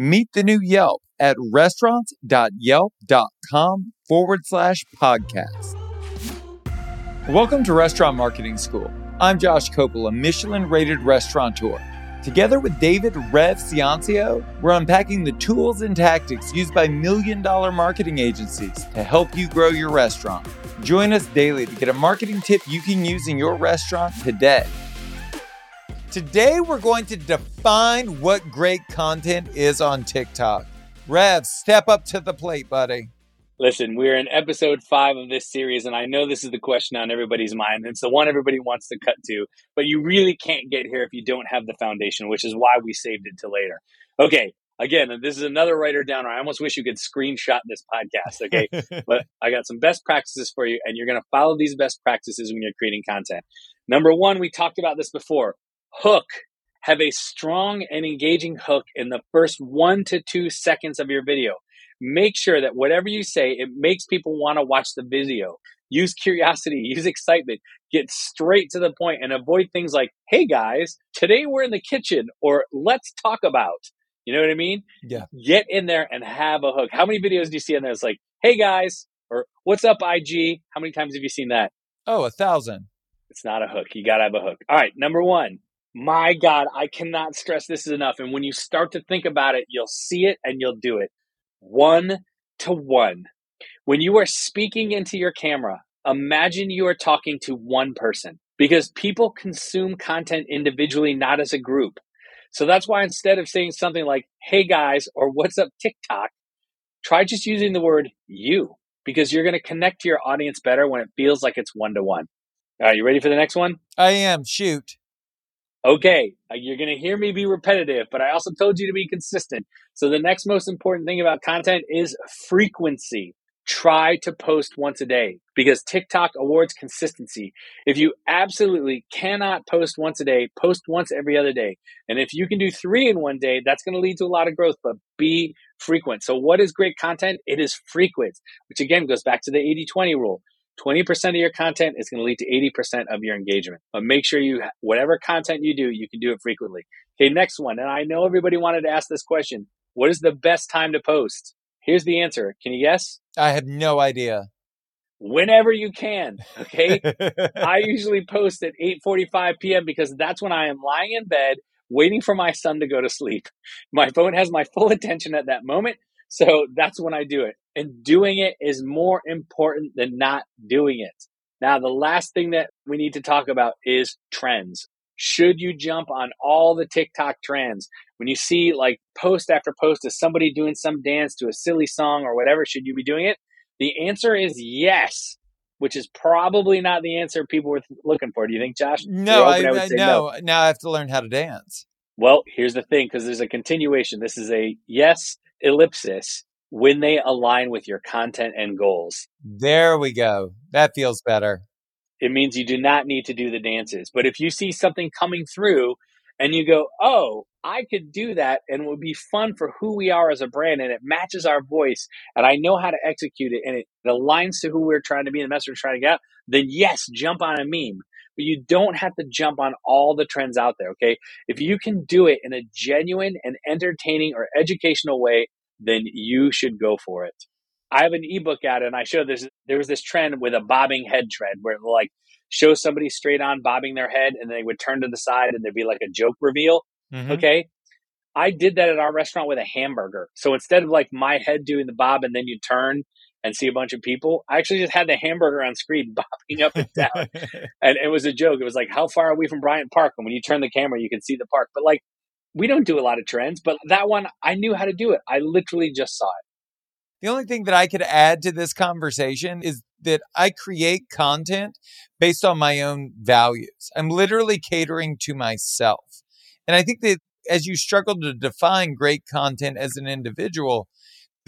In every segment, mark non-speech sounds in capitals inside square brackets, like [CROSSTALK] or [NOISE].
Meet the new Yelp at restaurants.yelp.com forward slash podcast. Welcome to Restaurant Marketing School. I'm Josh Kopel, a Michelin rated restaurateur. Together with David Rev Ciancio, we're unpacking the tools and tactics used by million dollar marketing agencies to help you grow your restaurant. Join us daily to get a marketing tip you can use in your restaurant today. Today, we're going to define what great content is on TikTok. Rev, step up to the plate, buddy. Listen, we're in episode five of this series, and I know this is the question on everybody's mind. It's the one everybody wants to cut to, but you really can't get here if you don't have the foundation, which is why we saved it to later. Okay, again, this is another writer downer. I almost wish you could screenshot this podcast, okay? [LAUGHS] but I got some best practices for you, and you're going to follow these best practices when you're creating content. Number one, we talked about this before hook. Have a strong and engaging hook in the first one to two seconds of your video. Make sure that whatever you say, it makes people want to watch the video. Use curiosity, [LAUGHS] use excitement, get straight to the point and avoid things like, hey guys, today we're in the kitchen or let's talk about. You know what I mean? Yeah. Get in there and have a hook. How many videos do you see in there? It's like, hey guys, or what's up, IG? How many times have you seen that? Oh, a thousand. It's not a hook. You got to have a hook. All right. Number one, my God, I cannot stress this enough. And when you start to think about it, you'll see it and you'll do it. One to one. When you are speaking into your camera, imagine you are talking to one person because people consume content individually, not as a group. So that's why instead of saying something like, hey guys, or what's up TikTok, try just using the word you because you're going to connect to your audience better when it feels like it's one to one. All right, you ready for the next one? I am. Shoot okay, uh, you're going to hear me be repetitive, but I also told you to be consistent. So the next most important thing about content is frequency. Try to post once a day because TikTok awards consistency. If you absolutely cannot post once a day, post once every other day. And if you can do three in one day, that's going to lead to a lot of growth, but be frequent. So what is great content? It is frequent, which again goes back to the 80 20 rule. 20% of your content is going to lead to 80% of your engagement. But make sure you, whatever content you do, you can do it frequently. Okay, next one. And I know everybody wanted to ask this question. What is the best time to post? Here's the answer. Can you guess? I have no idea. Whenever you can. Okay. [LAUGHS] I usually post at 8:45 p.m. because that's when I am lying in bed waiting for my son to go to sleep. My phone has my full attention at that moment. So that's when I do it. And doing it is more important than not doing it. Now, the last thing that we need to talk about is trends. Should you jump on all the TikTok trends? When you see like post after post of somebody doing some dance to a silly song or whatever, should you be doing it? The answer is yes, which is probably not the answer people were looking for. Do you think, Josh? No, I, I, I no. no. Now I have to learn how to dance. Well, here's the thing because there's a continuation. This is a yes ellipsis when they align with your content and goals. There we go. That feels better. It means you do not need to do the dances. But if you see something coming through and you go, oh, I could do that and it would be fun for who we are as a brand and it matches our voice and I know how to execute it and it, aligns to who we're trying to be and the message we're trying to get out, then yes, jump on a meme. But you don't have to jump on all the trends out there, okay? If you can do it in a genuine and entertaining or educational way, then you should go for it. I have an ebook out and I show this there was this trend with a bobbing head trend where like show somebody straight on bobbing their head and they would turn to the side and there'd be like a joke reveal. Mm-hmm. Okay. I did that at our restaurant with a hamburger. So instead of like my head doing the bob and then you turn and see a bunch of people, I actually just had the hamburger on screen [LAUGHS] bobbing up and down. [LAUGHS] and it was a joke. It was like, how far are we from Bryant Park? And when you turn the camera, you can see the park. But like we don't do a lot of trends, but that one I knew how to do it. I literally just saw it. The only thing that I could add to this conversation is that I create content based on my own values. I'm literally catering to myself. And I think that as you struggle to define great content as an individual,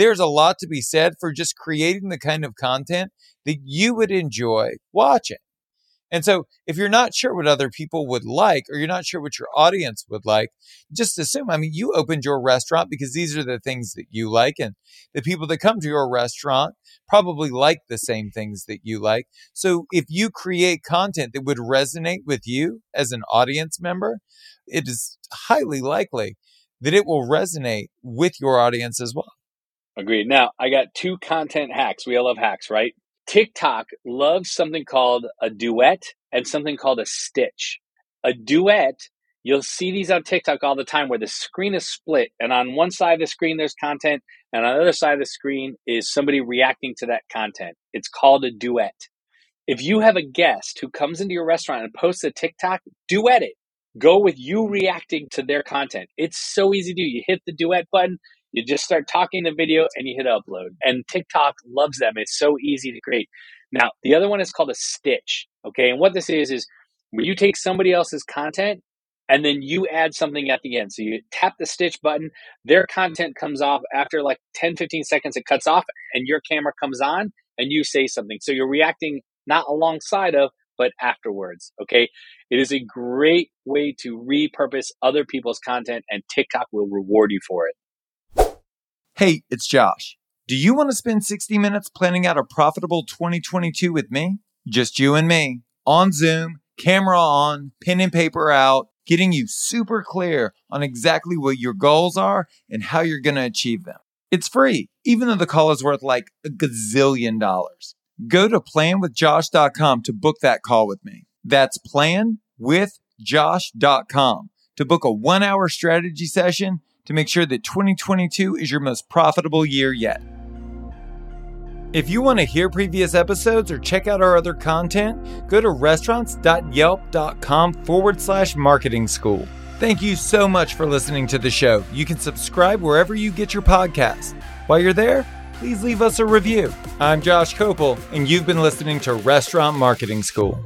there's a lot to be said for just creating the kind of content that you would enjoy watching. And so if you're not sure what other people would like, or you're not sure what your audience would like, just assume, I mean, you opened your restaurant because these are the things that you like. And the people that come to your restaurant probably like the same things that you like. So if you create content that would resonate with you as an audience member, it is highly likely that it will resonate with your audience as well. Agreed. Now, I got two content hacks. We all love hacks, right? TikTok loves something called a duet and something called a stitch. A duet, you'll see these on TikTok all the time where the screen is split, and on one side of the screen there's content, and on the other side of the screen is somebody reacting to that content. It's called a duet. If you have a guest who comes into your restaurant and posts a TikTok, duet it. Go with you reacting to their content. It's so easy to do. You hit the duet button, you just start talking the video and you hit upload. And TikTok loves them. It's so easy to create. Now, the other one is called a stitch. Okay. And what this is, is when you take somebody else's content and then you add something at the end. So you tap the stitch button, their content comes off after like 10, 15 seconds, it cuts off and your camera comes on and you say something. So you're reacting not alongside of, but afterwards. Okay. It is a great way to repurpose other people's content and TikTok will reward you for it. Hey, it's Josh. Do you want to spend 60 minutes planning out a profitable 2022 with me? Just you and me on Zoom, camera on, pen and paper out, getting you super clear on exactly what your goals are and how you're going to achieve them. It's free, even though the call is worth like a gazillion dollars. Go to planwithjosh.com to book that call with me. That's planwithjosh.com to book a one hour strategy session to make sure that 2022 is your most profitable year yet. If you want to hear previous episodes or check out our other content, go to restaurants.yelp.com forward slash marketing school. Thank you so much for listening to the show. You can subscribe wherever you get your podcast. While you're there, please leave us a review. I'm Josh Kopel, and you've been listening to Restaurant Marketing School.